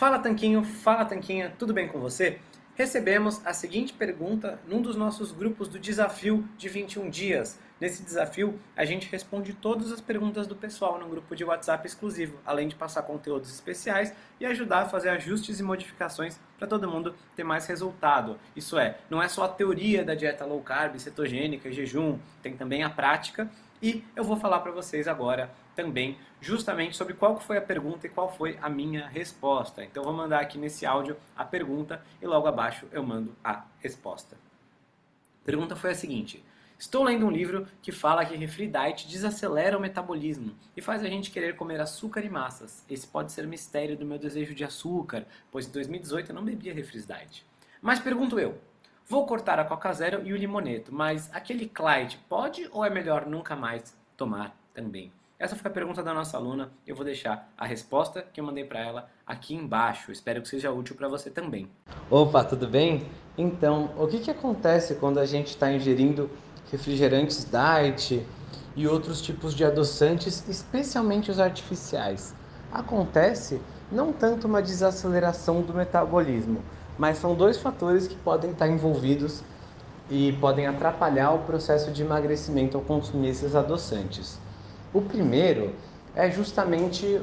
Fala Tanquinho, fala Tanquinha, tudo bem com você? Recebemos a seguinte pergunta num dos nossos grupos do desafio de 21 dias. Nesse desafio, a gente responde todas as perguntas do pessoal num grupo de WhatsApp exclusivo, além de passar conteúdos especiais e ajudar a fazer ajustes e modificações para todo mundo ter mais resultado. Isso é, não é só a teoria da dieta low carb, cetogênica jejum, tem também a prática e eu vou falar para vocês agora também justamente sobre qual foi a pergunta e qual foi a minha resposta. Então vou mandar aqui nesse áudio a pergunta e logo abaixo eu mando a resposta. A pergunta foi a seguinte: Estou lendo um livro que fala que refri diet desacelera o metabolismo e faz a gente querer comer açúcar e massas. Esse pode ser o mistério do meu desejo de açúcar, pois em 2018 eu não bebia refri diet. Mas pergunto eu, Vou cortar a Coca Zero e o limoneto, mas aquele Clyde pode ou é melhor nunca mais tomar também? Essa foi a pergunta da nossa aluna. Eu vou deixar a resposta que eu mandei para ela aqui embaixo. Espero que seja útil para você também. Opa, tudo bem? Então, o que, que acontece quando a gente está ingerindo refrigerantes diet e outros tipos de adoçantes, especialmente os artificiais? Acontece não tanto uma desaceleração do metabolismo, mas são dois fatores que podem estar envolvidos e podem atrapalhar o processo de emagrecimento ao consumir esses adoçantes. O primeiro é justamente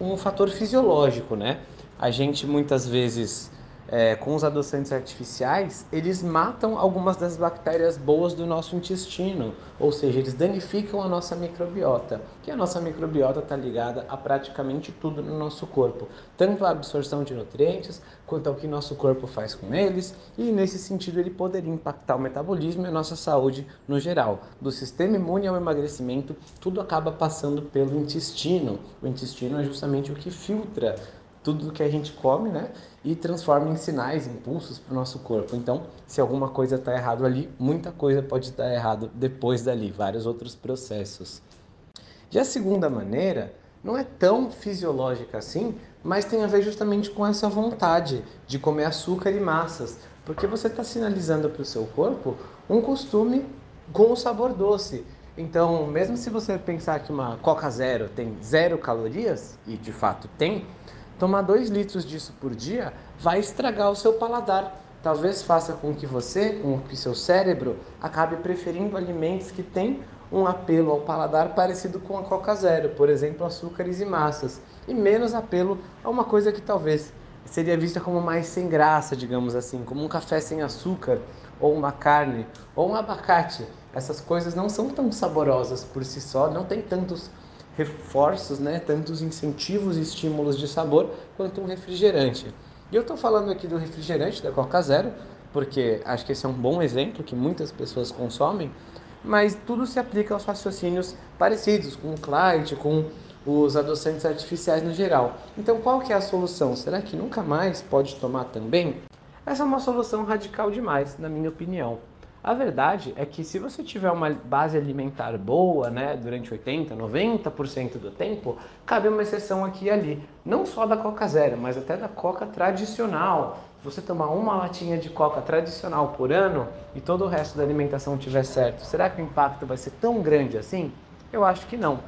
um fator fisiológico, né? A gente muitas vezes é, com os adoçantes artificiais, eles matam algumas das bactérias boas do nosso intestino, ou seja, eles danificam a nossa microbiota, que a nossa microbiota está ligada a praticamente tudo no nosso corpo, tanto a absorção de nutrientes quanto ao que nosso corpo faz com eles, e nesse sentido ele poderia impactar o metabolismo e a nossa saúde no geral. Do sistema imune ao emagrecimento, tudo acaba passando pelo intestino. O intestino é justamente o que filtra tudo que a gente come, né? E transforma em sinais, impulsos para o nosso corpo. Então, se alguma coisa está errado ali, muita coisa pode estar errado depois dali, vários outros processos. E a segunda maneira não é tão fisiológica assim, mas tem a ver justamente com essa vontade de comer açúcar e massas, porque você está sinalizando para o seu corpo um costume com o sabor doce. Então, mesmo se você pensar que uma Coca Zero tem zero calorias, e de fato tem, Tomar 2 litros disso por dia vai estragar o seu paladar. Talvez faça com que você, com que seu cérebro, acabe preferindo alimentos que têm um apelo ao paladar parecido com a Coca Zero, por exemplo, açúcares e massas, e menos apelo a uma coisa que talvez seria vista como mais sem graça, digamos assim, como um café sem açúcar, ou uma carne, ou um abacate. Essas coisas não são tão saborosas por si só, não tem tantos reforços, né, tantos incentivos e estímulos de sabor quanto um refrigerante. E eu estou falando aqui do refrigerante da Coca Zero, porque acho que esse é um bom exemplo que muitas pessoas consomem, mas tudo se aplica aos raciocínios parecidos com o Clyde, com os adoçantes artificiais no geral. Então, qual que é a solução? Será que nunca mais pode tomar também? Essa é uma solução radical demais, na minha opinião. A verdade é que se você tiver uma base alimentar boa, né, durante 80, 90% do tempo, cabe uma exceção aqui e ali. Não só da Coca Zero, mas até da Coca tradicional. Você tomar uma latinha de Coca tradicional por ano e todo o resto da alimentação tiver certo, será que o impacto vai ser tão grande assim? Eu acho que não.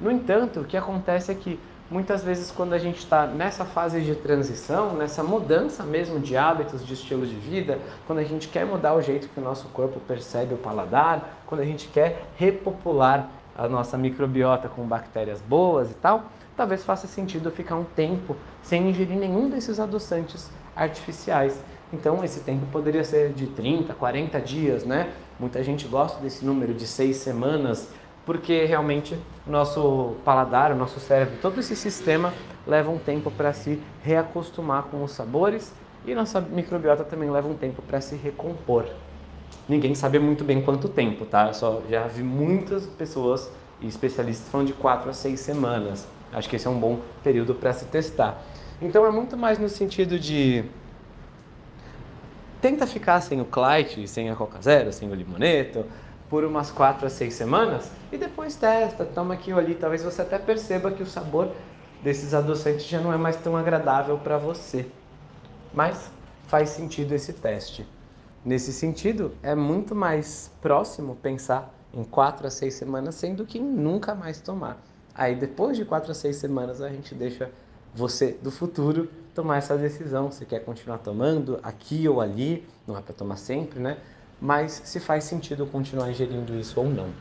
No entanto, o que acontece é que muitas vezes quando a gente está nessa fase de transição, nessa mudança mesmo de hábitos, de estilo de vida, quando a gente quer mudar o jeito que o nosso corpo percebe o paladar, quando a gente quer repopular a nossa microbiota com bactérias boas e tal, talvez faça sentido ficar um tempo sem ingerir nenhum desses adoçantes artificiais. Então, esse tempo poderia ser de 30, 40 dias, né? Muita gente gosta desse número de seis semanas porque realmente nosso paladar, o nosso cérebro, todo esse sistema leva um tempo para se reacostumar com os sabores e nossa microbiota também leva um tempo para se recompor. Ninguém sabe muito bem quanto tempo, tá? Eu só já vi muitas pessoas e especialistas falando de 4 a 6 semanas. Acho que esse é um bom período para se testar. Então é muito mais no sentido de tenta ficar sem o Clyde, sem a Coca Zero, sem o Limoneto, por umas 4 a 6 semanas e depois testa, toma aqui ou ali. Talvez você até perceba que o sabor desses adoçantes já não é mais tão agradável para você. Mas faz sentido esse teste. Nesse sentido, é muito mais próximo pensar em 4 a 6 semanas, sendo que nunca mais tomar. Aí depois de 4 a 6 semanas a gente deixa você do futuro tomar essa decisão, se quer continuar tomando aqui ou ali, não é para tomar sempre, né? Mas se faz sentido continuar ingerindo isso ou não.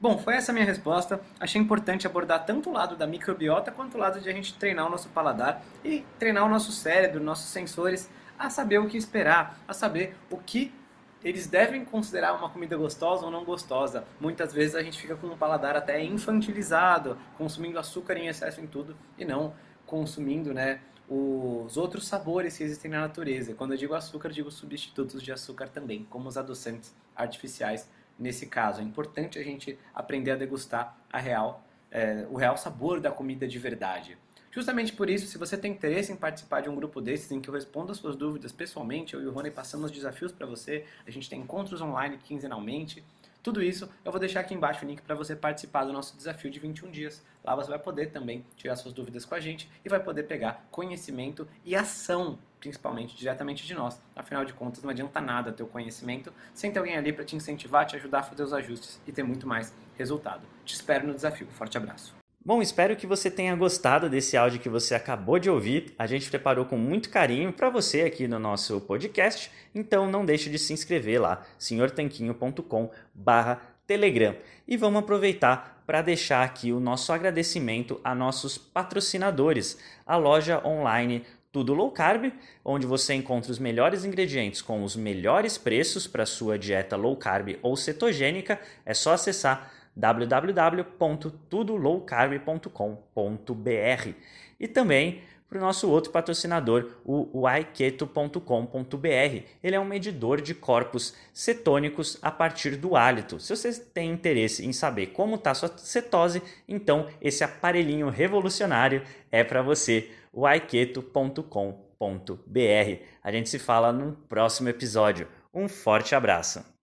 Bom, foi essa minha resposta. Achei importante abordar tanto o lado da microbiota quanto o lado de a gente treinar o nosso paladar e treinar o nosso cérebro, nossos sensores a saber o que esperar, a saber o que eles devem considerar uma comida gostosa ou não gostosa. Muitas vezes a gente fica com um paladar até infantilizado, consumindo açúcar em excesso em tudo e não consumindo, né, os outros sabores que existem na natureza. Quando eu digo açúcar, digo substitutos de açúcar também, como os adoçantes artificiais nesse caso. É importante a gente aprender a degustar a real, é, o real sabor da comida de verdade. Justamente por isso, se você tem interesse em participar de um grupo desses em que eu respondo as suas dúvidas pessoalmente, eu e o Rony passamos desafios para você, a gente tem encontros online quinzenalmente, tudo isso eu vou deixar aqui embaixo o link para você participar do nosso desafio de 21 dias. Lá você vai poder também tirar suas dúvidas com a gente e vai poder pegar conhecimento e ação, principalmente diretamente de nós. Afinal de contas, não adianta nada ter o conhecimento sem ter alguém ali para te incentivar, te ajudar a fazer os ajustes e ter muito mais resultado. Te espero no desafio. Forte abraço. Bom, espero que você tenha gostado desse áudio que você acabou de ouvir. A gente preparou com muito carinho para você aqui no nosso podcast, então não deixe de se inscrever lá, senhortanquinho.com/telegram. E vamos aproveitar para deixar aqui o nosso agradecimento a nossos patrocinadores, a loja online tudo Low Carb, onde você encontra os melhores ingredientes com os melhores preços para sua dieta low carb ou cetogênica. É só acessar www.tudolowcarb.com.br e também para o nosso outro patrocinador, o yketo.com.br. Ele é um medidor de corpos cetônicos a partir do hálito. Se você tem interesse em saber como está sua cetose, então esse aparelhinho revolucionário é para você, o yketo.com.br. A gente se fala no próximo episódio. Um forte abraço!